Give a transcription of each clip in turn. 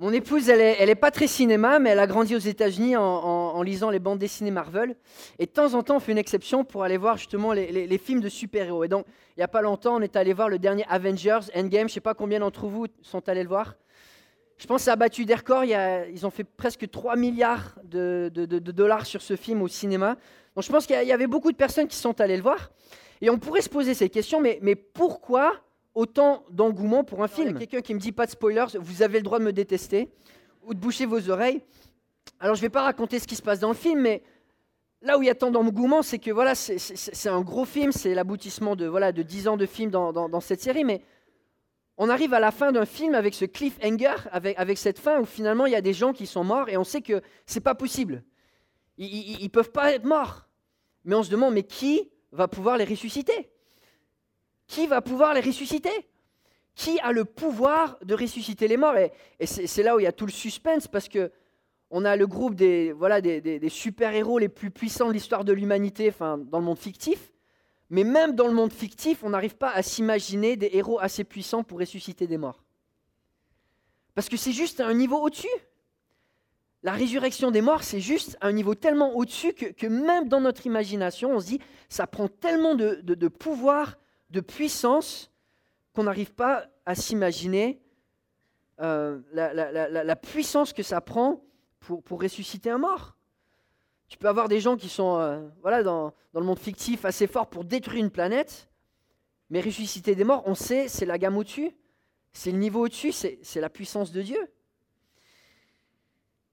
Mon épouse, elle est, elle est pas très cinéma, mais elle a grandi aux États-Unis en, lisant les bandes dessinées Marvel. Et de temps en temps, on fait une exception pour aller voir justement les, films de super-héros. Et donc, il n'y a pas longtemps, on est allé voir le dernier Avengers Endgame. Je ne sais pas combien d'entre vous sont allés le voir. Je pense que ça a battu des records. ils ont fait presque 3 milliards de, dollars sur ce film au cinéma. Donc, je pense qu'il y, avait beaucoup de personnes qui sont allées le voir. Et on pourrait se poser cette question, mais, mais pourquoi autant d'engouement pour un film. Quelqu'un qui me dit pas de spoilers, vous avez le droit de me détester ou de boucher vos oreilles. Alors je ne vais pas raconter ce qui se passe dans le film, mais là où il y a tant d'engouement, c'est que voilà, c'est un gros film, c'est l'aboutissement de voilà de 10 ans de film dans, cette série, mais on arrive à la fin d'un film avec ce cliffhanger, avec, avec cette fin où finalement il y a des gens qui sont morts et on sait que c'est pas possible. Ils ne peuvent pas être morts. Mais on se demande, mais qui va pouvoir les ressusciter? Qui va pouvoir les ressusciter? Qui a le pouvoir de ressusciter les morts? Et, c'est là où il y a tout le suspense, parce que on a le groupe des, voilà, des, super-héros les plus puissants de l'histoire de l'humanité, enfin, dans le monde fictif. Mais même dans le monde fictif, on n'arrive pas à s'imaginer des héros assez puissants pour ressusciter des morts. Parce que c'est juste un niveau au-dessus. La résurrection des morts, c'est juste un niveau tellement au-dessus que, même dans notre imagination, on se dit, ça prend tellement de pouvoir de puissance qu'on n'arrive pas à s'imaginer euh, la, puissance que ça prend pour, ressusciter un mort. Tu peux avoir des gens qui sont euh, voilà, dans, dans, le monde fictif assez forts pour détruire une planète, mais ressusciter des morts, on sait, c'est la gamme au-dessus, c'est le niveau au-dessus, c'est la puissance de Dieu.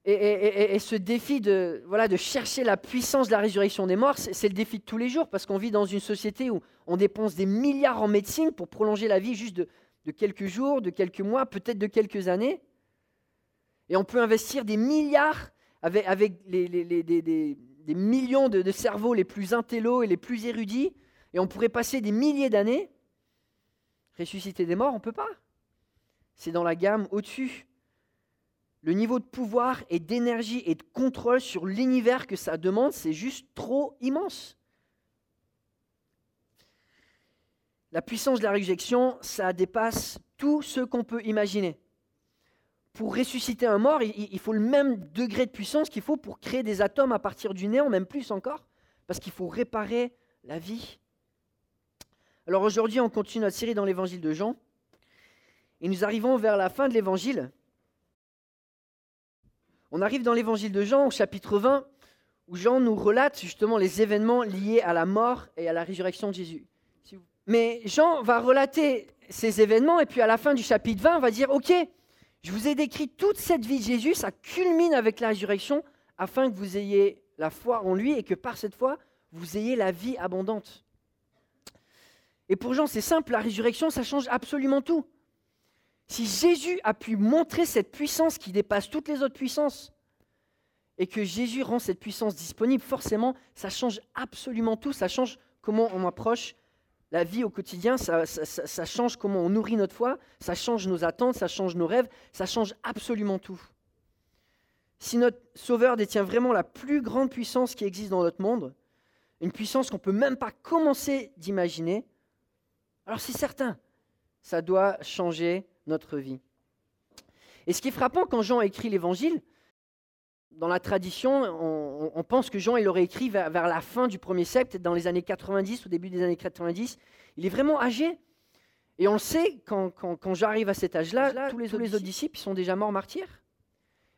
Et, ce défi de, chercher la puissance de la résurrection des morts, c'est le défi de tous les jours, parce qu'on vit dans une société où on dépense des milliards en médecine pour prolonger la vie juste de, quelques jours, de quelques mois, peut-être de quelques années. Et on peut investir des milliards avec, avec des, millions de, de, cerveaux les plus intellos et les plus érudits, et on pourrait passer des milliers d'années. Ressusciter des morts, on ne peut pas. C'est dans la gamme au-dessus le niveau de pouvoir et d'énergie et de contrôle sur l'univers que ça demande, c'est juste trop immense. La puissance de la réjection, ça dépasse tout ce qu'on peut imaginer. Pour ressusciter un mort, il faut le même degré de puissance qu'il faut pour créer des atomes à partir du néant, même plus encore, parce qu'il faut réparer la vie. Alors aujourd'hui, on continue notre série dans l'évangile de Jean, et nous arrivons vers la fin de l'évangile. On arrive dans l'évangile de Jean au chapitre 20, où Jean nous relate justement les événements liés à la mort et à la résurrection de Jésus. Mais Jean va relater ces événements et puis à la fin du chapitre 20, on va dire, OK, je vous ai décrit toute cette vie de Jésus, ça culmine avec la résurrection, afin que vous ayez la foi en lui et que par cette foi, vous ayez la vie abondante. Et pour Jean, c'est simple, la résurrection, ça change absolument tout. Si Jésus a pu montrer cette puissance qui dépasse toutes les autres puissances, et que Jésus rend cette puissance disponible, forcément, ça change absolument tout. Ça change comment on approche la vie au quotidien, ça, change comment on nourrit notre foi, ça change nos attentes, ça change nos rêves, ça change absolument tout. Si notre Sauveur détient vraiment la plus grande puissance qui existe dans notre monde, une puissance qu'on ne peut même pas commencer d'imaginer, alors c'est certain, ça doit changer notre vie. Et ce qui est frappant quand Jean écrit l'évangile, dans la tradition, on, pense que Jean il aurait écrit vers, la fin du premier siècle, dans les années 90, au début des années 90. Il est vraiment âgé. Et on le sait, quand, quand, Jean arrive à cet âge-là, tous, les, tous les autres disciples sont déjà morts martyrs.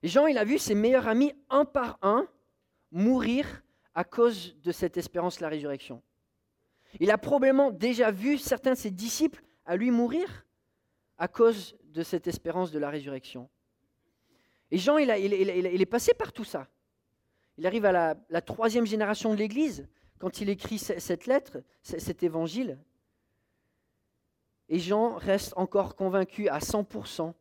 Et Jean, il a vu ses meilleurs amis, un par un, mourir à cause de cette espérance de la résurrection. Il a probablement déjà vu certains de ses disciples à lui mourir à cause de cette espérance de la résurrection. Et Jean, il, est passé par tout ça. Il arrive à la, troisième génération de l'Église quand il écrit cette lettre, cet évangile. Et Jean reste encore convaincu à 100%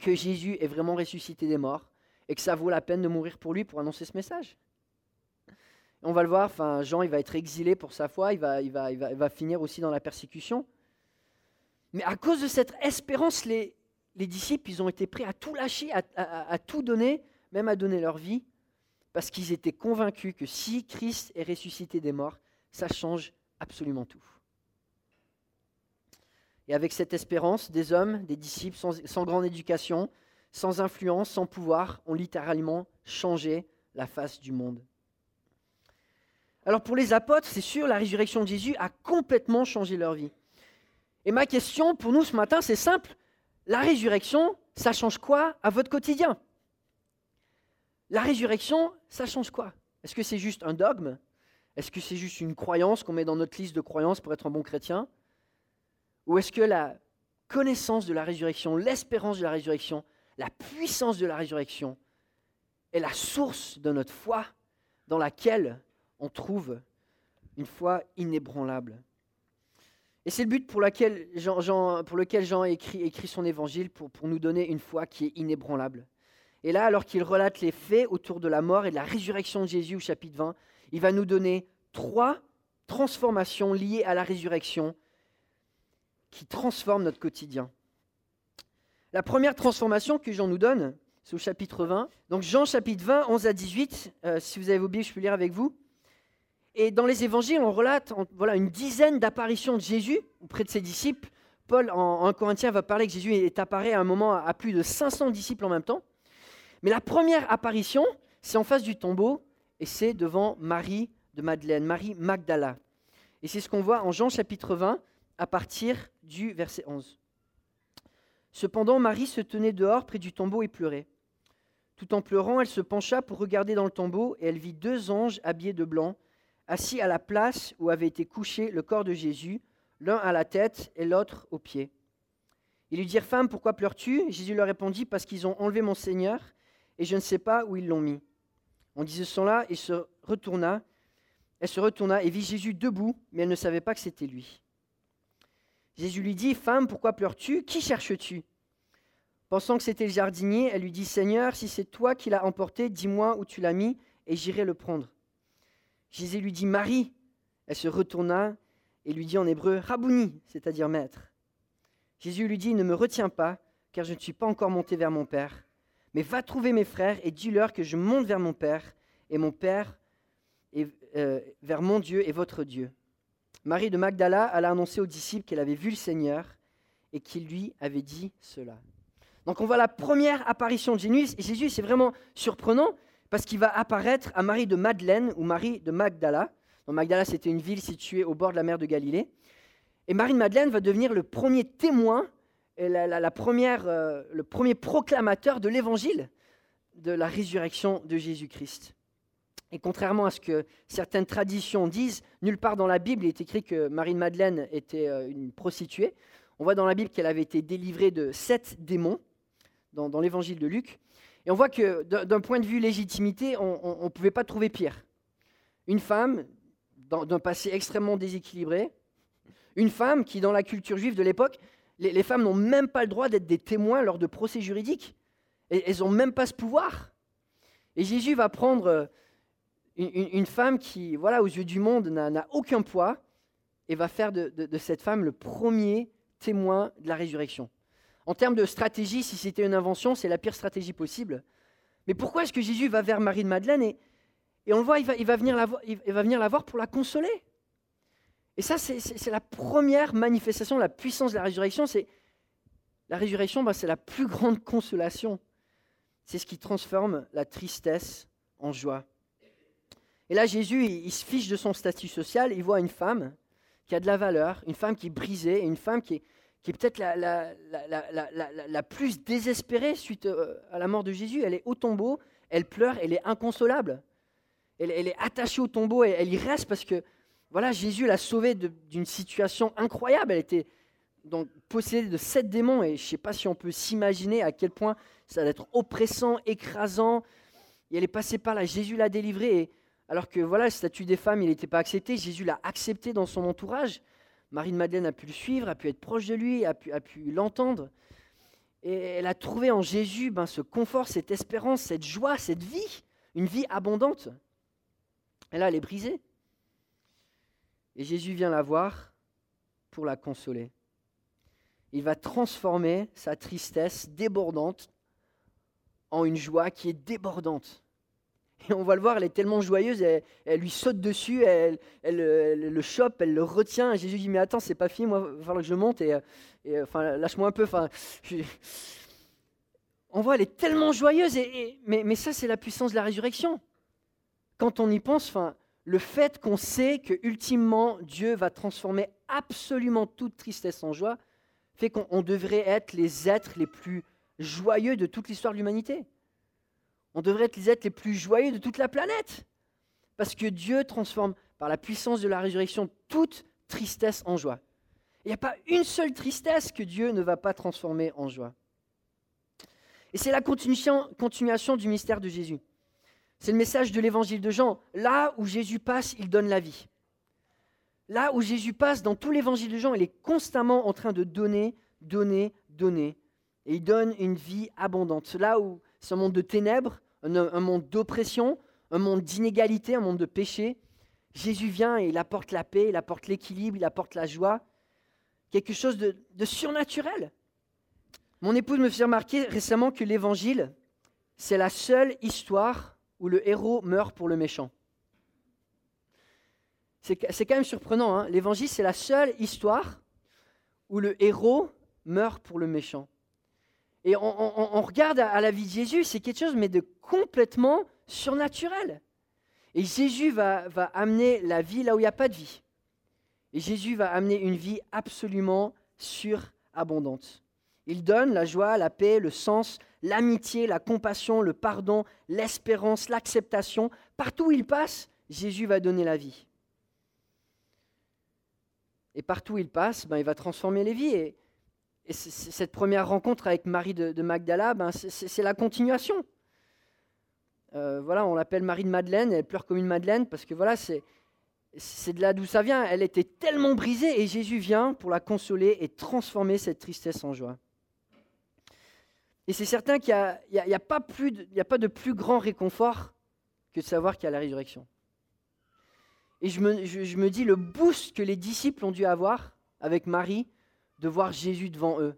que Jésus est vraiment ressuscité des morts et que ça vaut la peine de mourir pour lui pour annoncer ce message. On va le voir, enfin, Jean il va être exilé pour sa foi, il va, il va finir aussi dans la persécution. Mais à cause de cette espérance, les, disciples, ils ont été prêts à tout lâcher, à, tout donner, même à donner leur vie, parce qu'ils étaient convaincus que si Christ est ressuscité des morts, ça change absolument tout. Et avec cette espérance, des hommes, des disciples sans, grande éducation, sans influence, sans pouvoir, ont littéralement changé la face du monde. Alors pour les apôtres, c'est sûr, la résurrection de Jésus a complètement changé leur vie. Et ma question pour nous ce matin, c'est simple. La résurrection, ça change quoi à votre quotidien? La résurrection, ça change quoi? Est-ce que c'est juste un dogme? Est-ce que c'est juste une croyance qu'on met dans notre liste de croyances pour être un bon chrétien? Ou est-ce que la connaissance de la résurrection, l'espérance de la résurrection, la puissance de la résurrection est la source de notre foi dans laquelle on trouve une foi inébranlable? Et c'est le but pour, lequel Jean écrit, écrit son évangile, pour, nous donner une foi qui est inébranlable. Et là, alors qu'il relate les faits autour de la mort et de la résurrection de Jésus au chapitre 20, il va nous donner trois transformations liées à la résurrection qui transforment notre quotidien. La première transformation que Jean nous donne, c'est au chapitre 20. Donc Jean chapitre 20, 11 à 18, euh, si vous avez oublié, je peux lire avec vous. Et dans les évangiles, on relate voilà, une dizaine d'apparitions de Jésus auprès de ses disciples. Paul, en, 1 Corinthiens, va parler que Jésus est apparu à un moment à plus de 500 disciples en même temps. Mais la première apparition, c'est en face du tombeau, et c'est devant Marie de Madeleine, Marie Magdala. Et c'est ce qu'on voit en Jean chapitre 20, à partir du verset 11. Cependant, Marie se tenait dehors près du tombeau et pleurait. Tout en pleurant, elle se pencha pour regarder dans le tombeau, et elle vit deux anges habillés de blanc, assis à la place où avait été couché le corps de Jésus, l'un à la tête et l'autre aux pieds. Ils lui dirent, Femme, pourquoi pleures-tu? Jésus leur répondit, Parce qu'ils ont enlevé mon Seigneur, et je ne sais pas où ils l'ont mis. On dit ce son-là, et se retourna. Elle se retourna et vit Jésus debout, mais elle ne savait pas que c'était lui. Jésus lui dit, Femme, pourquoi pleures-tu? Qui cherches-tu? Pensant que c'était le jardinier, elle lui dit, Seigneur, si c'est toi qui l'as emporté, dis-moi où tu l'as mis, et j'irai le prendre. Jésus lui dit Marie. Elle se retourna et lui dit en hébreu Rabouni, c'est-à-dire maître. Jésus lui dit Ne me retiens pas, car je ne suis pas encore monté vers mon Père, mais va trouver mes frères et dis-leur que je monte vers mon Père et mon Père et euh, vers mon Dieu et votre Dieu. Marie de Magdala alla annoncer aux disciples qu'elle avait vu le Seigneur et qu'il lui avait dit cela. Donc on voit la première apparition de Jésus, et Jésus c'est vraiment surprenant parce qu'il va apparaître à Marie de Madeleine ou Marie de Magdala. Magdala, c'était une ville située au bord de la mer de Galilée. Et Marie de Madeleine va devenir le premier témoin et la, euh, le premier proclamateur de l'évangile de la résurrection de Jésus-Christ. Et contrairement à ce que certaines traditions disent, nulle part dans la Bible il est écrit que Marie de Madeleine était euh, une prostituée. On voit dans la Bible qu'elle avait été délivrée de sept démons dans l'évangile de Luc. Et on voit que d'un point de vue légitimité, on ne pouvait pas trouver pire. Une femme d'un passé extrêmement déséquilibré, une femme qui, dans la culture juive de l'époque, les, femmes n'ont même pas le droit d'être des témoins lors de procès juridiques. Elles n'ont même pas ce pouvoir. Et Jésus va prendre euh, une, femme qui, voilà, aux yeux du monde, n'a aucun poids, et va faire de cette femme le premier témoin de la résurrection. En termes de stratégie, si c'était une invention, c'est la pire stratégie possible. Mais pourquoi est-ce que Jésus va vers Marie de Madeleine et, on le voit, il va, venir la, voir pour la consoler Et ça, c'est la première manifestation de la puissance de la résurrection. C'est La résurrection, bah, c'est la plus grande consolation. C'est ce qui transforme la tristesse en joie. Et là, Jésus, il, il, se fiche de son statut social. Il voit une femme qui a de la valeur, une femme qui est brisée, une femme qui est, qui est peut-être la, plus désespérée suite euh, à la mort de Jésus. Elle est au tombeau, elle pleure, elle est inconsolable. Elle, est attachée au tombeau et elle y reste parce que voilà, Jésus l'a sauvée d'une situation incroyable. Elle était donc possédée de sept démons et je ne sais pas si on peut s'imaginer à quel point ça va être oppressant, écrasant. Et elle est passée par là. Jésus l'a délivrée. alors que voilà, le statut des femmes, il n'était pas accepté. Jésus l'a accepté dans son entourage. Marie de Madeleine a pu le suivre, a pu être proche de lui, a pu, a pu l'entendre. Et elle a trouvé en Jésus ben, ce confort, cette espérance, cette joie, cette vie, une vie abondante. Et là, elle est brisée. Et Jésus vient la voir pour la consoler. Il va transformer sa tristesse débordante en une joie qui est débordante. On va le voir, elle est tellement joyeuse, elle, lui saute dessus, elle, le chope, elle le retient. Et Jésus dit Mais attends, c'est pas fini, moi, il va falloir que je monte, et, enfin, lâche-moi un peu. On voit, elle est tellement joyeuse, et, mais, mais, ça, c'est la puissance de la résurrection. Quand on y pense, enfin, le fait qu'on sait que ultimement Dieu va transformer absolument toute tristesse en joie, fait qu'on devrait être les êtres les plus joyeux de toute l'histoire de l'humanité. On devrait être les êtres les plus joyeux de toute la planète. Parce que Dieu transforme par la puissance de la résurrection toute tristesse en joie. Il n'y a pas une seule tristesse que Dieu ne va pas transformer en joie. Et c'est la continuation du mystère de Jésus. C'est le message de l'évangile de Jean. Là où Jésus passe, il donne la vie. Là où Jésus passe, dans tout l'évangile de Jean, il est constamment en train de donner, donner, donner. Et il donne une vie abondante. Là où c'est un monde de ténèbres, un, monde d'oppression, un monde d'inégalité, un monde de péché, Jésus vient et il apporte la paix, il apporte l'équilibre, il apporte la joie. Quelque chose de, surnaturel. Mon épouse me fait remarquer récemment que l'évangile, c'est la seule histoire où le héros meurt pour le méchant. C'est quand même surprenant. Hein. L'évangile, c'est la seule histoire où le héros meurt pour le méchant. Et on, regarde à, la vie de Jésus, c'est quelque chose mais de complètement surnaturel. Et Jésus va, amener la vie là où il n'y a pas de vie. Et Jésus va amener une vie absolument surabondante. Il donne la joie, la paix, le sens, l'amitié, la compassion, le pardon, l'espérance, l'acceptation. Partout où il passe, Jésus va donner la vie. Et partout où il passe, ben, il va transformer les vies. Cette première rencontre avec Marie de, Magdala, ben, c'est la continuation. Euh, voilà, on l'appelle Marie de Madeleine, elle pleure comme une Madeleine, parce que voilà, c'est de là d'où ça vient. Elle était tellement brisée, et Jésus vient pour la consoler et transformer cette tristesse en joie. Et c'est certain qu'il n'y a, a, pas pas de plus grand réconfort que de savoir qu'il y a la résurrection. Et je me, dis le boost que les disciples ont dû avoir avec Marie de voir Jésus devant eux.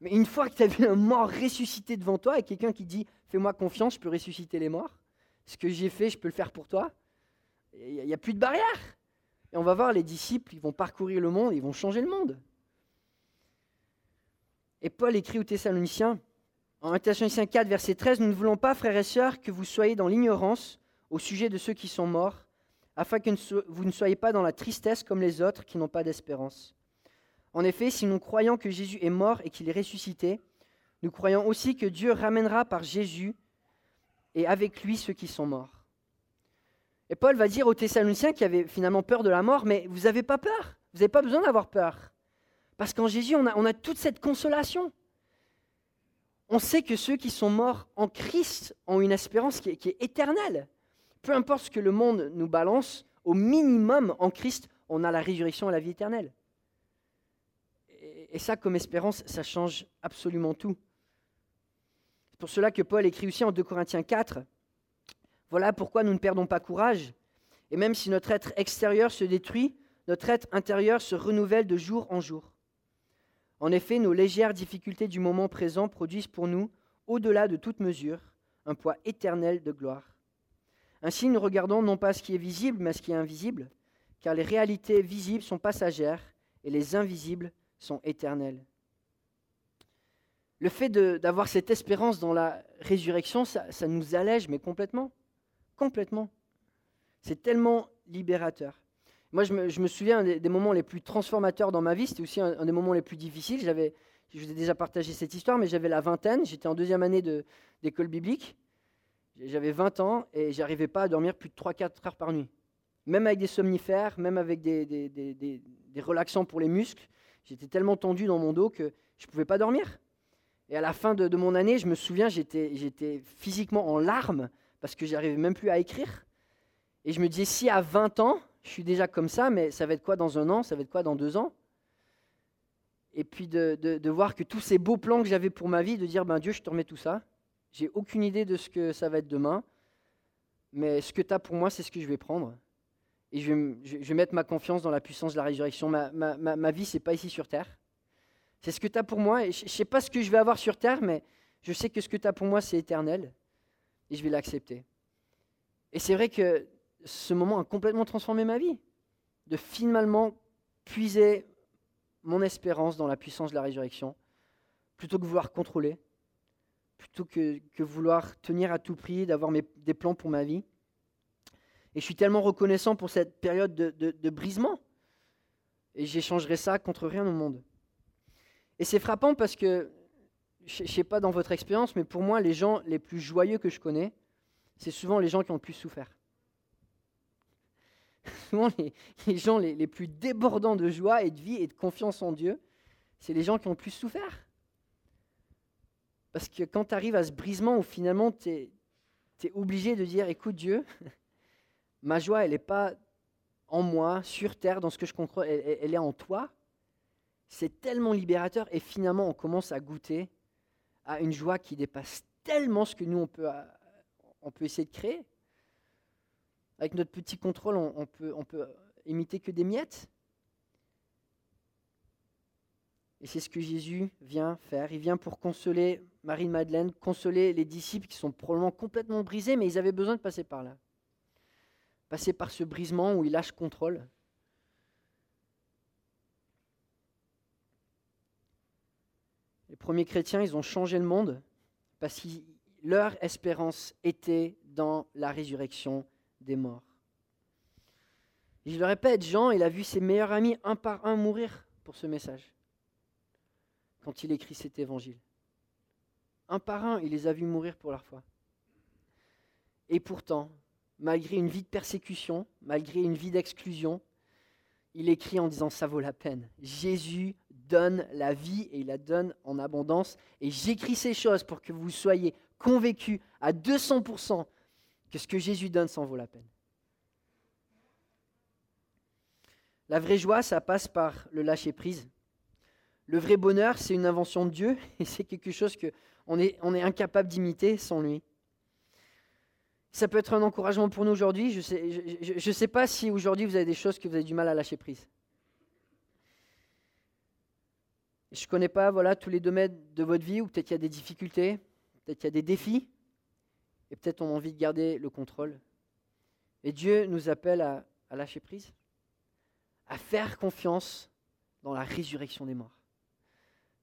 Mais une fois que tu as vu un mort ressuscité devant toi et quelqu'un qui dit Fais-moi confiance, je peux ressusciter les morts, ce que j'ai fait, je peux le faire pour toi, il n'y a, plus de barrière. Et on va voir les disciples, ils vont parcourir le monde, ils vont changer le monde. Et Paul écrit aux Thessaloniciens, en 1 Thessaloniciens 4, verset 13, Nous ne voulons pas, frères et sœurs, que vous soyez dans l'ignorance au sujet de ceux qui sont morts, afin que vous ne soyez pas dans la tristesse comme les autres qui n'ont pas d'espérance. En effet, si nous croyons que Jésus est mort et qu'il est ressuscité, nous croyons aussi que Dieu ramènera par Jésus et avec lui ceux qui sont morts. Et Paul va dire aux Thessaloniciens qui avaient finalement peur de la mort, mais vous n'avez pas peur, vous n'avez pas besoin d'avoir peur. Parce qu'en Jésus, on a, toute cette consolation. On sait que ceux qui sont morts en Christ ont une espérance qui est éternelle peu importe ce que le monde nous balance, au minimum en Christ, on a la résurrection et la vie éternelle. Et, ça, comme espérance, ça change absolument tout. C'est pour cela que Paul écrit aussi en 2 Corinthiens 4, Voilà pourquoi nous ne perdons pas courage. Et même si notre être extérieur se détruit, notre être intérieur se renouvelle de jour en jour. En effet, nos légères difficultés du moment présent produisent pour nous, au-delà de toute mesure, un poids éternel de gloire ainsi, nous regardons non pas ce qui est visible, mais ce qui est invisible, car les réalités visibles sont passagères et les invisibles sont éternelles. Le fait d'avoir cette espérance dans la résurrection, ça, nous allège, mais complètement. Complètement. C'est tellement libérateur. Moi, je me, souviens des, moments les plus transformateurs dans ma vie. C'était aussi un, des moments les plus difficiles. J'avais, je vous ai déjà partagé cette histoire, mais j'avais la vingtaine. J'étais en deuxième année d'école biblique. J'avais 20 ans et j'arrivais pas à dormir plus de 3-4 heures par nuit. Même avec des somnifères, même avec des, relaxants pour les muscles, j'étais tellement tendu dans mon dos que je ne pouvais pas dormir. Et à la fin de, mon année, je me souviens, j'étais physiquement en larmes parce que j'arrivais même plus à écrire. Et je me disais, si à 20 ans, je suis déjà comme ça, mais ça va être quoi dans un an Ça va être quoi dans deux ans? Et puis de, voir que tous ces beaux plans que j'avais pour ma vie, de dire, ben Dieu, je te remets tout ça. J'ai aucune idée de ce que ça va être demain, mais ce que tu as pour moi, c'est ce que je vais prendre. Et je vais, mettre ma confiance dans la puissance de la résurrection. Ma, ma, ma, ma vie, ce n'est pas ici sur terre. C'est ce que tu as pour moi. Je ne sais pas ce que je vais avoir sur terre, mais je sais que ce que tu as pour moi, c'est éternel. Et je vais l'accepter. Et c'est vrai que ce moment a complètement transformé ma vie. De finalement puiser mon espérance dans la puissance de la résurrection, plutôt que vouloir contrôler, plutôt que, vouloir tenir à tout prix, d'avoir des plans pour ma vie. Et je suis tellement reconnaissant pour cette période de, brisement. Et j'échangerai ça contre rien au monde. Et c'est frappant parce que, je ne sais pas dans votre expérience, mais pour moi, les gens les plus joyeux que je connais, c'est souvent les gens qui ont le plus souffert. Souvent, les, gens les, les, plus débordants de joie et de vie et de confiance en Dieu, c'est les gens qui ont le plus souffert. Parce que quand tu arrives à ce brisement où finalement tu es, obligé de dire, écoute Dieu, ma joie, elle n'est pas en moi, sur terre, dans ce que je contrôle, elle, est en toi. C'est tellement libérateur et finalement on commence à goûter à une joie qui dépasse tellement ce que nous on peut, on peut essayer de créer. Avec notre petit contrôle, on, peut, on peut imiter que des miettes. Et c'est ce que Jésus vient faire. Il vient pour consoler Marie-Madeleine, consoler les disciples qui sont probablement complètement brisés, mais ils avaient besoin de passer par là. Passer par ce brisement où ils lâchent contrôle. Les premiers chrétiens, ils ont changé le monde parce que leur espérance était dans la résurrection des morts. je le répète, Jean, il a vu ses meilleurs amis un par un mourir pour ce message quand il écrit cet évangile. Un par un, il les a vus mourir pour leur foi. Et pourtant, malgré une vie de persécution, malgré une vie d'exclusion, il écrit en disant ça vaut la peine. Jésus donne la vie et il la donne en abondance. Et j'écris ces choses pour que vous soyez convaincus à 200% que ce que Jésus donne, ça en vaut la peine. La vraie joie, ça passe par le lâcher-prise. Le vrai bonheur, c'est une invention de Dieu et c'est quelque chose qu'on on est incapable d'imiter sans lui. Ça peut être un encouragement pour nous aujourd'hui. Je ne sais, je, sais pas si aujourd'hui vous avez des choses que vous avez du mal à lâcher prise. Je ne connais pas voilà, tous les domaines de votre vie où peut-être il y a des difficultés, peut-être il y a des défis, et peut-être on a envie de garder le contrôle. Et Dieu nous appelle à lâcher prise, à faire confiance dans la résurrection des morts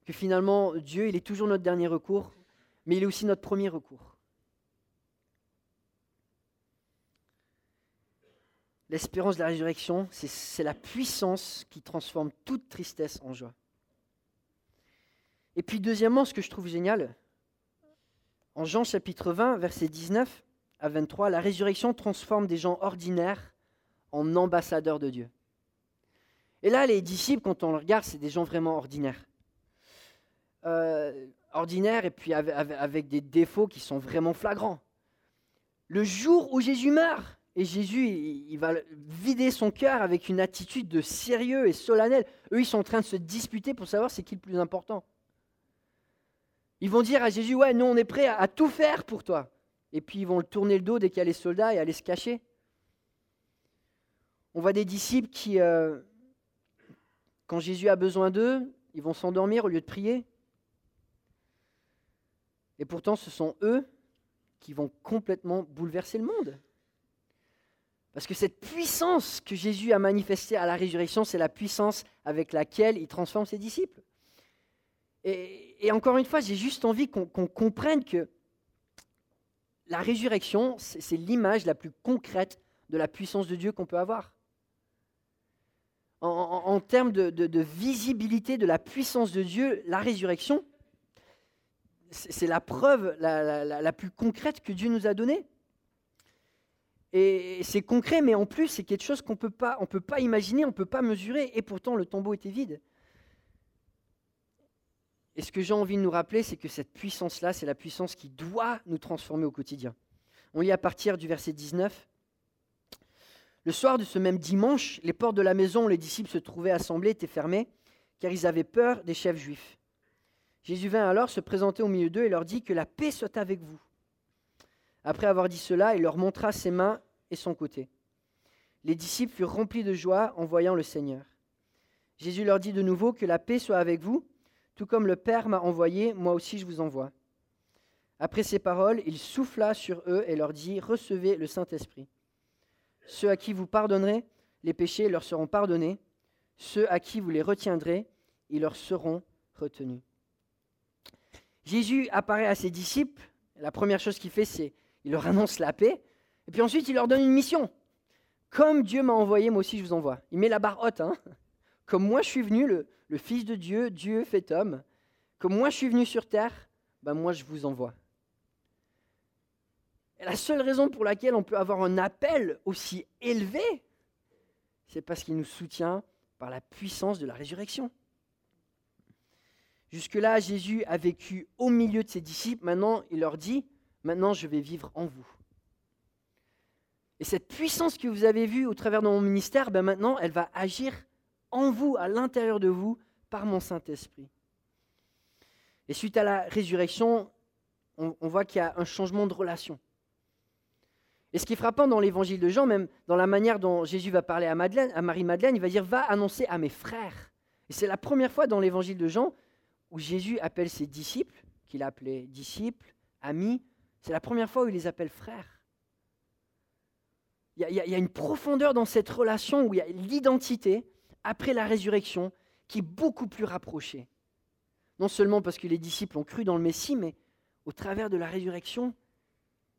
que finalement Dieu, il est toujours notre dernier recours, mais il est aussi notre premier recours. L'espérance de la résurrection, c'est la puissance qui transforme toute tristesse en joie. Et puis deuxièmement, ce que je trouve génial, en Jean chapitre 20, versets 19 à 23, la résurrection transforme des gens ordinaires en ambassadeurs de Dieu. Et là, les disciples, quand on le regarde, c'est des gens vraiment ordinaires. Euh, ordinaire et puis avec, des défauts qui sont vraiment flagrants. Le jour où Jésus meurt, et Jésus, il, va vider son cœur avec une attitude de sérieux et solennel. Eux, ils sont en train de se disputer pour savoir c'est qui le plus important. Ils vont dire à Jésus, ouais, nous, on est prêts à, tout faire pour toi. Et puis, ils vont le tourner le dos dès qu'il y a les soldats et aller se cacher. On voit des disciples qui, euh, quand Jésus a besoin d'eux, ils vont s'endormir au lieu de prier. Et pourtant, ce sont eux qui vont complètement bouleverser le monde. Parce que cette puissance que Jésus a manifestée à la résurrection, c'est la puissance avec laquelle il transforme ses disciples. Et, encore une fois, j'ai juste envie qu'on comprenne que la résurrection, c'est l'image la plus concrète de la puissance de Dieu qu'on peut avoir. En, termes de visibilité de la puissance de Dieu, la résurrection, c'est la preuve la, plus concrète que Dieu nous a donnée. Et c'est concret, mais en plus, c'est quelque chose qu'on ne peut pas imaginer, on ne peut pas mesurer, et pourtant le tombeau était vide. Et ce que j'ai envie de nous rappeler, c'est que cette puissance-là, c'est la puissance qui doit nous transformer au quotidien. On lit à partir du verset 19. Le soir de ce même dimanche, les portes de la maison où les disciples se trouvaient assemblés étaient fermées, car ils avaient peur des chefs juifs. Jésus vint alors se présenter au milieu d'eux et leur dit que la paix soit avec vous. Après avoir dit cela, il leur montra ses mains et son côté. Les disciples furent remplis de joie en voyant le Seigneur. Jésus leur dit de nouveau que la paix soit avec vous, tout comme le Père m'a envoyé, moi aussi je vous envoie. Après ces paroles, il souffla sur eux et leur dit, Recevez le Saint-Esprit. Ceux à qui vous pardonnerez les péchés leur seront pardonnés, ceux à qui vous les retiendrez, ils leur seront retenus. Jésus apparaît à ses disciples. La première chose qu'il fait, c'est il leur annonce la paix. Et puis ensuite, il leur donne une mission. Comme Dieu m'a envoyé, moi aussi je vous envoie. Il met la barre haute. Hein. Comme moi je suis venu, le, Fils de Dieu, Dieu fait homme. Comme moi je suis venu sur terre, ben moi je vous envoie. Et la seule raison pour laquelle on peut avoir un appel aussi élevé, c'est parce qu'il nous soutient par la puissance de la résurrection. Jusque-là, Jésus a vécu au milieu de ses disciples. Maintenant, il leur dit, maintenant je vais vivre en vous. Et cette puissance que vous avez vue au travers de mon ministère, ben maintenant, elle va agir en vous, à l'intérieur de vous, par mon Saint-Esprit. Et suite à la résurrection, on, voit qu'il y a un changement de relation. Et ce qui est frappant dans l'évangile de Jean, même dans la manière dont Jésus va parler à, à Marie-Madeleine, il va dire Va annoncer à mes frères. Et c'est la première fois dans l'évangile de Jean où Jésus appelle ses disciples, qu'il appelait disciples, amis, c'est la première fois où il les appelle frères. Il y, a, une profondeur dans cette relation où il y a l'identité après la résurrection qui est beaucoup plus rapprochée. Non seulement parce que les disciples ont cru dans le Messie, mais au travers de la résurrection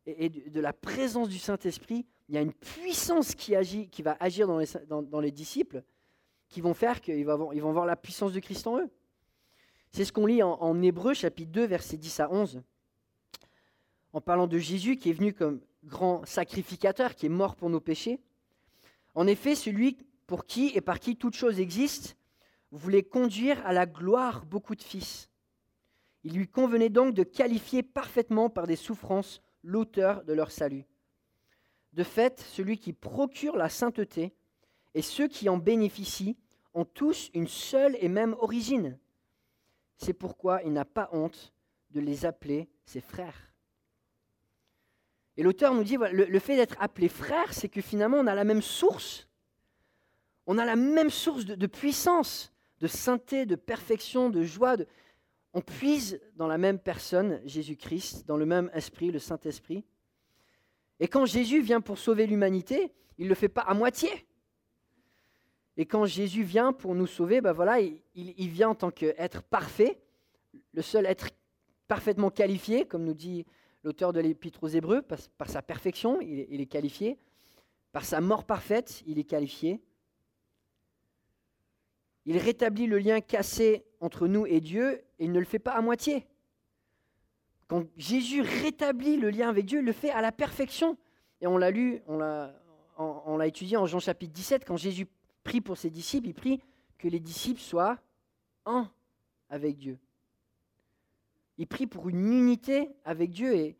et, de, la présence du Saint-Esprit, il y a une puissance qui, agit, qui va agir dans les, disciples qui vont faire qu'ils vont, ils vont voir la puissance de Christ en eux. C'est ce qu'on lit en, en Hébreu chapitre 2, versets 10 à 11, en parlant de Jésus qui est venu comme grand sacrificateur qui est mort pour nos péchés. En effet, celui pour qui et par qui toute chose existe voulait conduire à la gloire beaucoup de fils. Il lui convenait donc de qualifier parfaitement par des souffrances l'auteur de leur salut. De fait, celui qui procure la sainteté et ceux qui en bénéficient ont tous une seule et même origine. C'est pourquoi il n'a pas honte de les appeler ses frères. Et l'auteur nous dit, le, fait d'être appelé frère, c'est que finalement on a la même source. On a la même source de, puissance, de sainteté, de perfection, de joie. On puise dans la même personne, Jésus-Christ, dans le même esprit, le Saint-Esprit. Et quand Jésus vient pour sauver l'humanité, il ne le fait pas à moitié. Et quand Jésus vient pour nous sauver, ben voilà, il, il vient en tant qu'être parfait, le seul être parfaitement qualifié, comme nous dit l'auteur de l'Épître aux Hébreux, par, sa perfection, il est, qualifié. Par sa mort parfaite, il est qualifié. Il rétablit le lien cassé entre nous et Dieu et il ne le fait pas à moitié. Quand Jésus rétablit le lien avec Dieu, il le fait à la perfection. Et on l'a lu, on l'a, étudié en Jean chapitre 17, quand Jésus prie pour ses disciples, il prie que les disciples soient un avec Dieu. Il prie pour une unité avec Dieu et,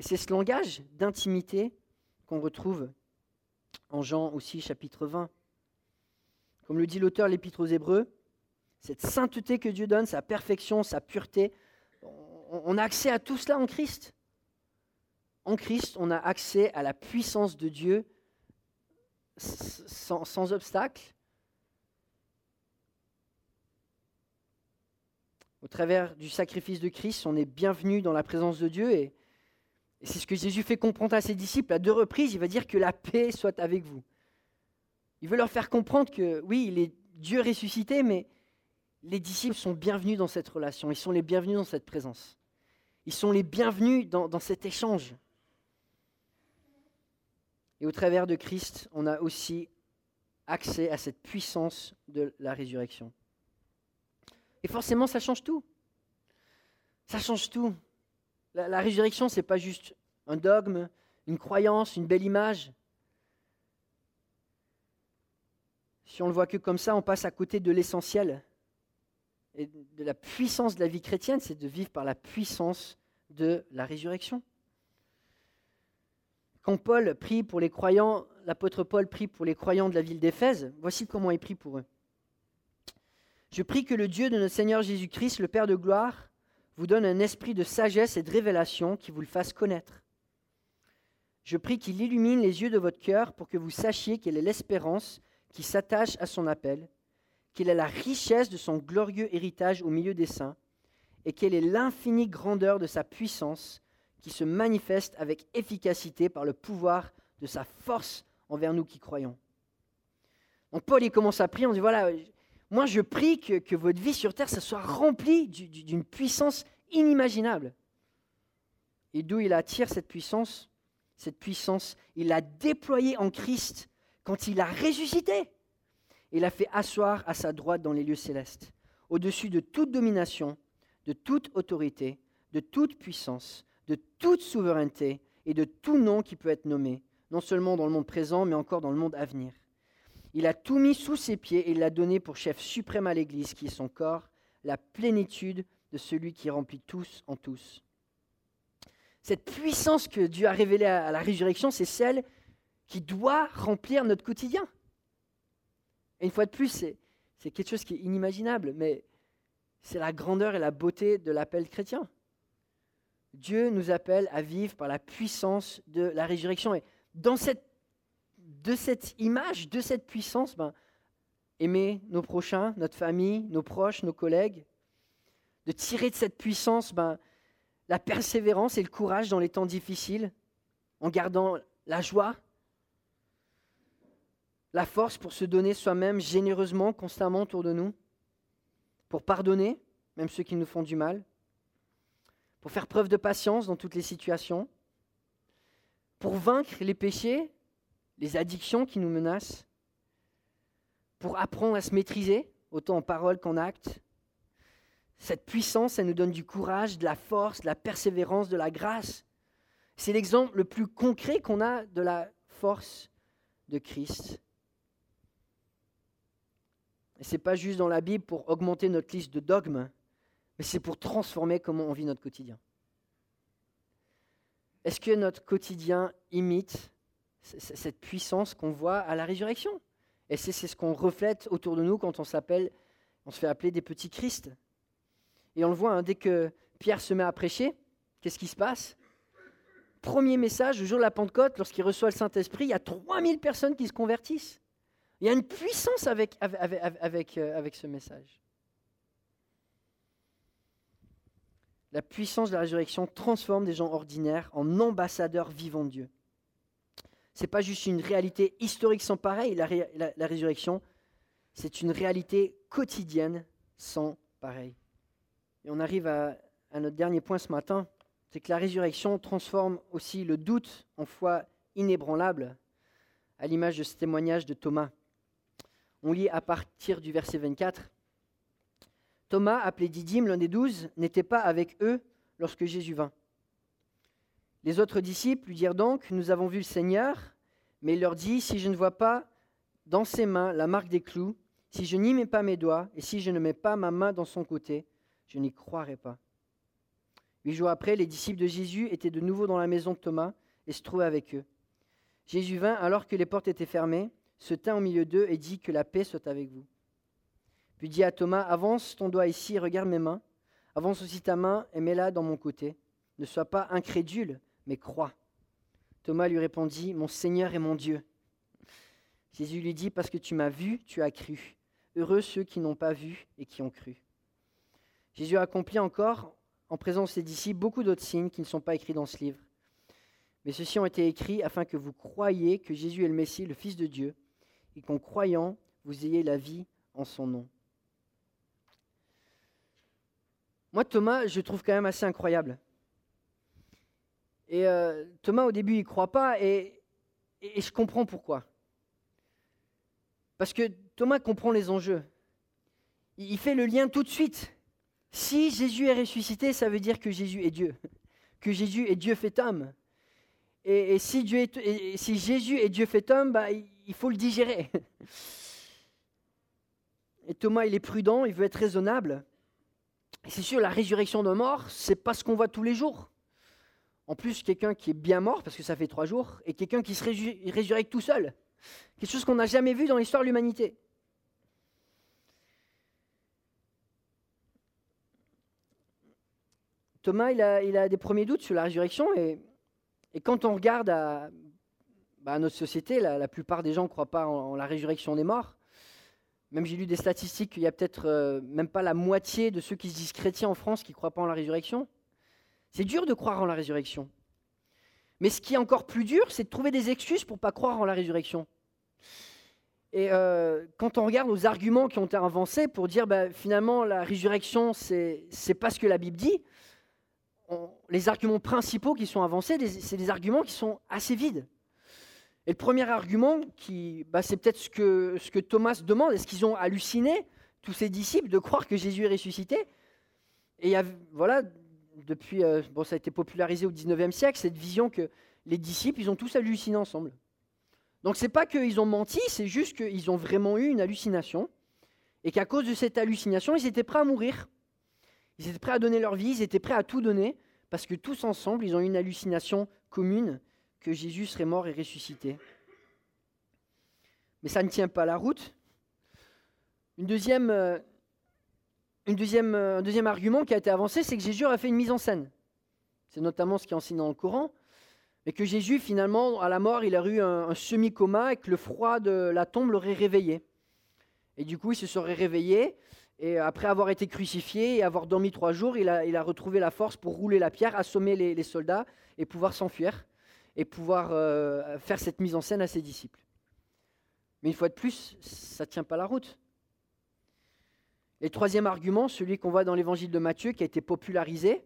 c'est ce langage d'intimité qu'on retrouve en Jean aussi chapitre 20. Comme le dit l'auteur l'Épître aux Hébreux, cette sainteté que Dieu donne, sa perfection, sa pureté, on a accès à tout cela en Christ. En Christ, on a accès à la puissance de Dieu sans, sans obstacle, Au travers du sacrifice de Christ, on est bienvenu dans la présence de Dieu et, c'est ce que Jésus fait comprendre à ses disciples à deux reprises. Il va dire que la paix soit avec vous. Il veut leur faire comprendre que oui, il est Dieu ressuscité, mais les disciples sont bienvenus dans cette relation, ils sont les bienvenus dans cette présence. Ils sont les bienvenus dans, cet échange. Et au travers de Christ, on a aussi accès à cette puissance de la résurrection. Et forcément, ça change tout. Ça change tout. La, résurrection, ce n'est pas juste un dogme, une croyance, une belle image. Si on le voit que comme ça, on passe à côté de l'essentiel. Et de la puissance de la vie chrétienne, c'est de vivre par la puissance de la résurrection. Quand Paul prie pour les croyants, l'apôtre Paul prie pour les croyants de la ville d'Éphèse, voici comment il prie pour eux. Je prie que le Dieu de notre Seigneur Jésus-Christ, le Père de gloire, vous donne un esprit de sagesse et de révélation qui vous le fasse connaître. Je prie qu'il illumine les yeux de votre cœur pour que vous sachiez quelle est l'espérance qui s'attache à son appel, quelle est la richesse de son glorieux héritage au milieu des saints, et quelle est l'infinie grandeur de sa puissance qui se manifeste avec efficacité par le pouvoir de sa force envers nous qui croyons. Donc Paul il commence à prier, on dit voilà, moi, je prie que, votre vie sur terre, ça soit remplie d'une puissance inimaginable. Et d'où il attire cette puissance? Cette puissance, il l'a déployée en Christ quand il a ressuscité. Il l'a fait asseoir à sa droite dans les lieux célestes, au-dessus de toute domination, de toute autorité, de toute puissance, de toute souveraineté et de tout nom qui peut être nommé, non seulement dans le monde présent, mais encore dans le monde à venir. Il a tout mis sous ses pieds et il l'a donné pour chef suprême à l'Église, qui est son corps, la plénitude de celui qui remplit tous en tous. Cette puissance que Dieu a révélée à la résurrection, c'est celle qui doit remplir notre quotidien. Et une fois de plus, c'est quelque chose qui est inimaginable, mais c'est la grandeur et la beauté de l'appel chrétien. Dieu nous appelle à vivre par la puissance de la résurrection. Et dans cette, de cette image, de cette puissance, ben, aimer nos prochains, notre famille, nos proches, nos collègues, de tirer de cette puissance ben, la persévérance et le courage dans les temps difficiles, en gardant la joie, la force pour se donner soi-même généreusement, constamment autour de nous, pour pardonner, même ceux qui nous font du mal, pour faire preuve de patience dans toutes les situations, pour vaincre les péchés, les addictions qui nous menacent, pour apprendre à se maîtriser, autant en parole qu'en acte. Cette puissance, elle nous donne du courage, de la force, de la persévérance, de la grâce. C'est l'exemple le plus concret qu'on a de la force de Christ. Et ce n'est pas juste dans la Bible pour augmenter notre liste de dogmes, mais c'est pour transformer comment on vit notre quotidien. Est-ce que notre quotidien imite cette puissance qu'on voit à la résurrection Et c'est ce qu'on reflète autour de nous quand on s'appelle, on se fait appeler des petits Christ. Et on le voit, hein, dès que Pierre se met à prêcher, qu'est-ce qui se passe? Premier message, le jour de la Pentecôte, lorsqu'il reçoit le Saint-Esprit, il y a 3000 personnes qui se convertissent. Il y a une puissance avec, avec, avec, euh, avec ce message. La puissance de la résurrection transforme des gens ordinaires en ambassadeurs vivants de Dieu. Ce n'est pas juste une réalité historique sans pareil, la, résurrection, c'est une réalité quotidienne sans pareil. Et on arrive à, à notre dernier point ce matin, c'est que la résurrection transforme aussi le doute en foi inébranlable, à l'image de ce témoignage de Thomas. On lit à partir du verset 24. Thomas, appelé Didyme, l'un des douze, n'était pas avec eux lorsque Jésus vint. Les autres disciples lui dirent donc, Nous avons vu le Seigneur, mais il leur dit, Si je ne vois pas dans ses mains la marque des clous, si je n'y mets pas mes doigts, et si je ne mets pas ma main dans son côté, je n'y croirai pas. Huit jours après, les disciples de Jésus étaient de nouveau dans la maison de Thomas et se trouvaient avec eux. Jésus vint alors que les portes étaient fermées se tint au milieu d'eux et dit que la paix soit avec vous. Puis dit à Thomas, avance ton doigt ici et regarde mes mains. Avance aussi ta main et mets-la dans mon côté. Ne sois pas incrédule, mais crois. Thomas lui répondit, Mon Seigneur et mon Dieu. Jésus lui dit, Parce que tu m'as vu, tu as cru. Heureux ceux qui n'ont pas vu et qui ont cru. Jésus a accompli encore, en présence de ses disciples, beaucoup d'autres signes qui ne sont pas écrits dans ce livre. Mais ceux-ci ont été écrits afin que vous croyiez que Jésus est le Messie, le Fils de Dieu, et qu'en croyant, vous ayez la vie en son nom. Moi, Thomas, je trouve quand même assez incroyable. Et euh, Thomas, au début, il ne croit pas, et, je comprends pourquoi. Parce que Thomas comprend les enjeux. Il fait le lien tout de suite. Si Jésus est ressuscité, ça veut dire que Jésus est Dieu, que Jésus est Dieu fait homme. Et, si, Jésus est Dieu fait homme, bah, il faut le digérer. Et Thomas, il est prudent, il veut être raisonnable. C'est sûr, la résurrection de mort, c'est pas ce qu'on voit tous les jours. En plus, quelqu'un qui est bien mort, parce que ça fait trois jours, et quelqu'un qui se résurrecte tout seul. Quelque chose qu'on n'a jamais vu dans l'histoire de l'humanité. Thomas, il a, des premiers doutes sur la résurrection, et, et quand on regarde à, bah, notre société, la, plupart des gens ne croient pas en, la résurrection des morts. Même j'ai lu des statistiques qu'il y a peut-être euh, même pas la moitié de ceux qui se disent chrétiens en France qui ne croient pas en la résurrection. C'est dur de croire en la résurrection. Mais ce qui est encore plus dur, c'est de trouver des excuses pour ne pas croire en la résurrection. Et euh, quand on regarde aux arguments qui ont été avancés pour dire bah, finalement la résurrection, c'est n'est pas ce que la Bible dit, les arguments principaux qui sont avancés, c'est des arguments qui sont assez vides. Et le premier argument, bah, c'est peut-être ce que, Thomas demande, est-ce qu'ils ont halluciné, tous ces disciples, de croire que Jésus est ressuscité? Et voilà, depuis, euh, bon, ça a été popularisé au 19e siècle, cette vision que les disciples, ils ont tous halluciné ensemble. Donc c'est pas qu'ils ont menti, c'est juste qu'ils ont vraiment eu une hallucination, et qu'à cause de cette hallucination, ils étaient prêts à mourir. Ils étaient prêts à donner leur vie, ils étaient prêts à tout donner, parce que tous ensemble, ils ont eu une hallucination commune que Jésus serait mort et ressuscité. Mais ça ne tient pas la route. Une deuxième, euh, deuxième, euh, un deuxième argument qui a été avancé, c'est que Jésus a fait une mise en scène. C'est notamment ce qui est enseigné dans le Coran. Et que Jésus, finalement, à la mort, il a eu un, semi-coma et que le froid de la tombe l'aurait réveillé. Et du coup, il se serait réveillé. Et après avoir été crucifié et avoir dormi trois jours, il a, il a retrouvé la force pour rouler la pierre, assommer les soldats et pouvoir s'enfuir et pouvoir euh, faire cette mise en scène à ses disciples. Mais une fois de plus, ça ne tient pas la route. Et troisième argument, celui qu'on voit dans l'évangile de Matthieu, qui a été popularisé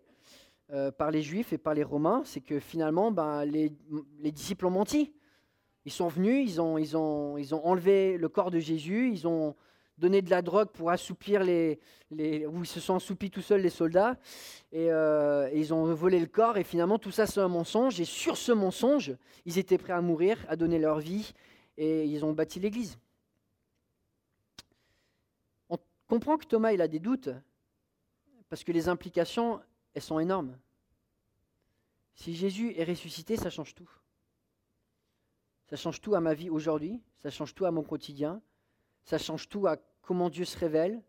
euh, par les Juifs et par les Romains, c'est que finalement, ben, les, les, disciples ont menti. Ils sont venus, ils ont, enlevé le corps de Jésus, ils ont donner de la drogue pour assoupir les, les où ils se sont assoupis tout seuls les soldats euh, et, ils ont volé le corps et finalement tout ça c'est un mensonge et sur ce mensonge ils étaient prêts à mourir, à donner leur vie et ils ont bâti l'Église. On comprend que Thomas il a des doutes parce que les implications elles sont énormes. Si Jésus est ressuscité, ça change tout. Ça change tout à ma vie aujourd'hui, ça change tout à mon quotidien, ça change tout à comment Dieu se révèle,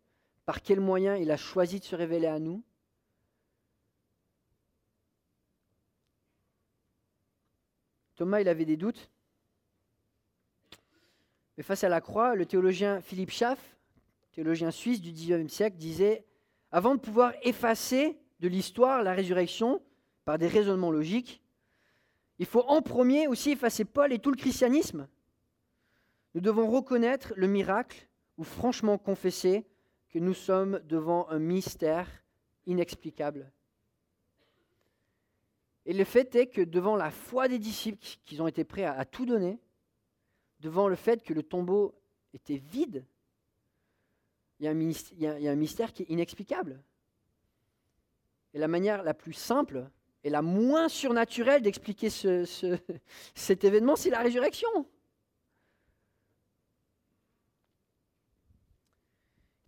par quels moyens il a choisi de se révéler à nous. Thomas, il avait des doutes. Mais face à la croix, le théologien Philippe Schaff, théologien suisse du XIXe siècle, disait Avant de pouvoir effacer de l'histoire la résurrection par des raisonnements logiques, il faut en premier aussi effacer Paul et tout le christianisme. Nous devons reconnaître le miracle ou franchement confesser que nous sommes devant un mystère inexplicable. Et le fait est que devant la foi des disciples, qu'ils ont été prêts à, tout donner, devant le fait que le tombeau était vide, il y, a un mystère, qui est inexplicable. Et la manière la plus simple et la moins surnaturelle d'expliquer cet événement, c'est la résurrection.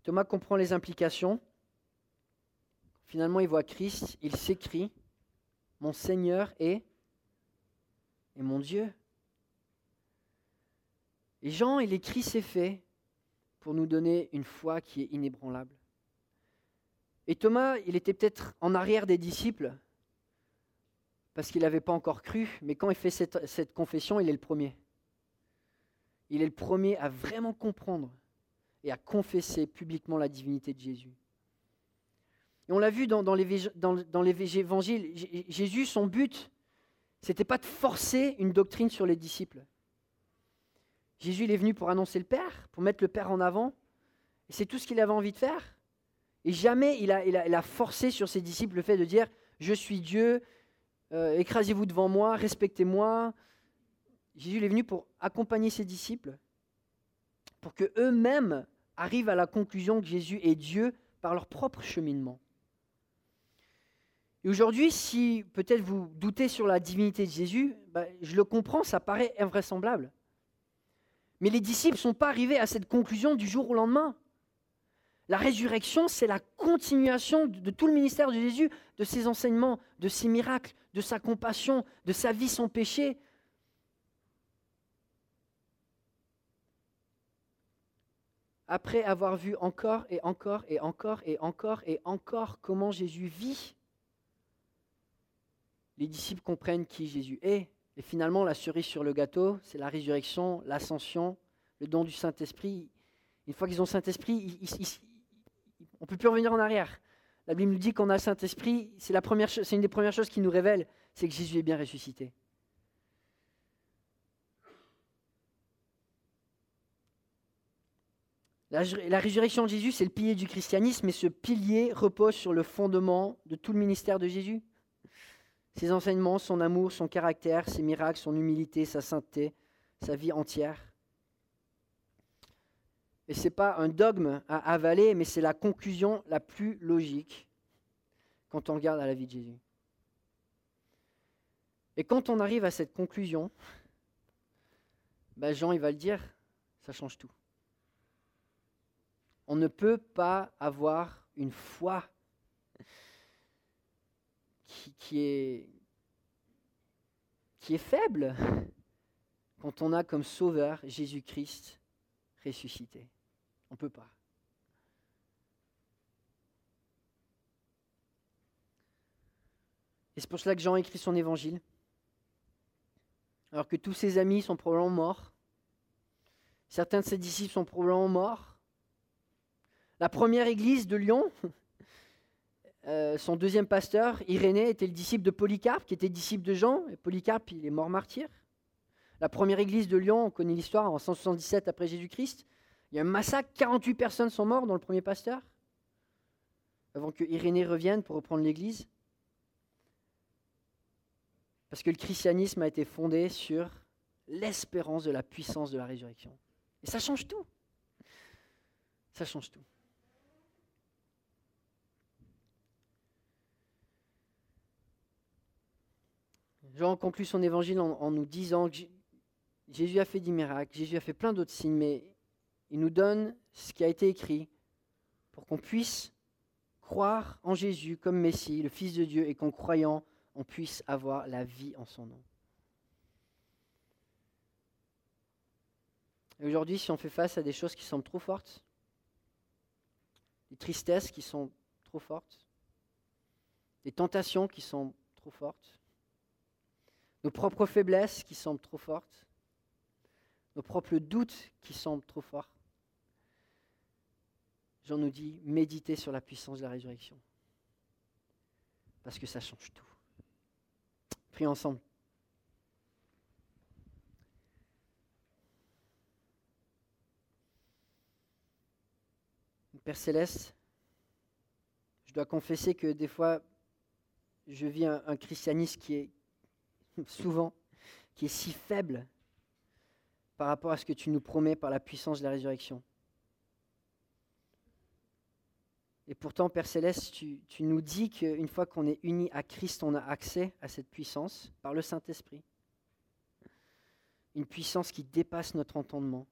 Thomas comprend les implications. Finalement, il voit Christ, il s'écrit, mon Seigneur est, et mon Dieu. Et Jean, il écrit ces faits pour nous donner une foi qui est inébranlable. Et Thomas, il était peut-être en arrière des disciples, parce qu'il n'avait pas encore cru, mais quand il fait cette, confession, il est le premier. Il est le premier à vraiment comprendre et à confesser publiquement la divinité de Jésus. Et on l'a vu dans, les, dans, les évangiles, Jésus, son but, c'était pas de forcer une doctrine sur les disciples. Jésus, est venu pour annoncer le Père, pour mettre le Père en avant, et c'est tout ce qu'il avait envie de faire. Et jamais il a, forcé sur ses disciples le fait de dire Je suis Dieu, euh, écrasez-vous devant moi, respectez-moi. Jésus est venu pour accompagner ses disciples pour que eux-mêmes arrivent à la conclusion que Jésus est Dieu par leur propre cheminement. Et aujourd'hui, si peut-être vous doutez sur la divinité de Jésus, ben, je le comprends, ça paraît invraisemblable. Mais les disciples ne sont pas arrivés à cette conclusion du jour au lendemain. La résurrection, c'est la continuation de tout le ministère de Jésus, de ses enseignements, de ses miracles, de sa compassion, de sa vie sans péché, après avoir vu encore et encore et encore et encore et encore comment Jésus vit, les disciples comprennent qui Jésus est. Et finalement, la cerise sur le gâteau, c'est la résurrection, l'ascension, le don du Saint-Esprit. Une fois qu'ils ont Saint-Esprit, on ne peut plus revenir en arrière. La Bible nous dit qu'on a le Saint-Esprit, c'est une des premières choses qui nous révèle, c'est que Jésus est bien ressuscité. La, résurrection de Jésus, c'est le pilier du christianisme, et ce pilier repose sur le fondement de tout le ministère de Jésus. Ses enseignements, son amour, son caractère, ses miracles, son humilité, sa sainteté, sa vie entière. Et ce n'est pas un dogme à avaler, mais c'est la conclusion la plus logique quand on regarde à la vie de Jésus. Et quand on arrive à cette conclusion, ben Jean il va le dire, ça change tout. On ne peut pas avoir une foi qui, est, est faible quand on a comme sauveur Jésus-Christ ressuscité. On ne peut pas. Et c'est pour cela que Jean écrit son évangile. Alors que tous ses amis sont probablement morts. Certains de ses disciples sont probablement morts. La première église de Lyon, euh, son deuxième pasteur, Irénée, était le disciple de Polycarpe, qui était disciple de Jean. Et Polycarpe, il est mort martyr. La première église de Lyon, on connaît l'histoire, en 177 après Jésus-Christ. Il y a un massacre, 48 personnes sont mortes dans le premier pasteur, avant que Irénée revienne pour reprendre l'église. Parce que le christianisme a été fondé sur l'espérance de la puissance de la résurrection. Et ça change tout. Ça change tout. Jean conclut son évangile en, nous disant que Jésus a fait des miracles, Jésus a fait plein d'autres signes, mais il nous donne ce qui a été écrit pour qu'on puisse croire en Jésus comme Messie, le Fils de Dieu, et qu'en croyant, on puisse avoir la vie en son nom. Aujourd'hui, si on fait face à des choses qui semblent trop fortes, des tristesses qui sont trop fortes, des tentations qui sont trop fortes, nos propres faiblesses qui semblent trop fortes, nos propres doutes qui semblent trop forts. Jean nous dit, méditez sur la puissance de la résurrection. Parce que ça change tout. Prions ensemble. Père céleste, je dois confesser que des fois, je vis un, un christianisme qui est, souvent, qui est si faible par rapport à ce que tu nous promets par la puissance de la résurrection. Et pourtant, Père Céleste, tu, nous dis qu'une fois qu'on est unis à Christ, on a accès à cette puissance par le Saint-Esprit. Une puissance qui dépasse notre entendement.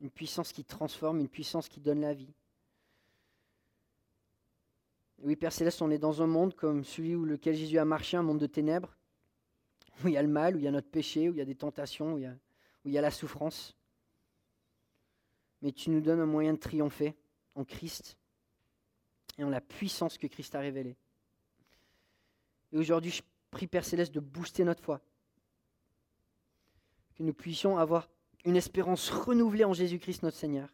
Une puissance qui transforme, une puissance qui donne la vie. oui, Père Céleste, on est dans un monde comme celui où lequel Jésus a marché, un monde de ténèbres, où il y a le mal, où il y a notre péché, où il y a des tentations, où il y a, la souffrance. Mais tu nous donnes un moyen de triompher en Christ et en la puissance que Christ a révélée. Et aujourd'hui, je prie Père Céleste de booster notre foi. Que nous puissions avoir une espérance renouvelée en Jésus-Christ notre Seigneur.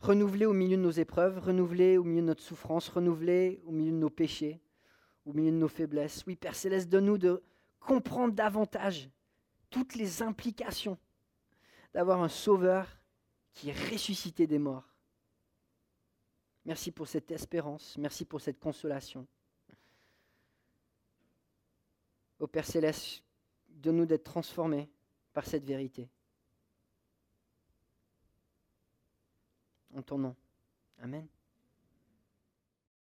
Renouvelée au milieu de nos épreuves, renouvelée au milieu de notre souffrance, renouvelée au milieu de nos péchés, au milieu de nos faiblesses. Oui, Père Céleste, donne-nous de comprendre davantage toutes les implications d'avoir un sauveur qui est ressuscité des morts. Merci pour cette espérance, merci pour cette consolation. Ô Père céleste, donne-nous d'être transformés par cette vérité. En ton nom. Amen.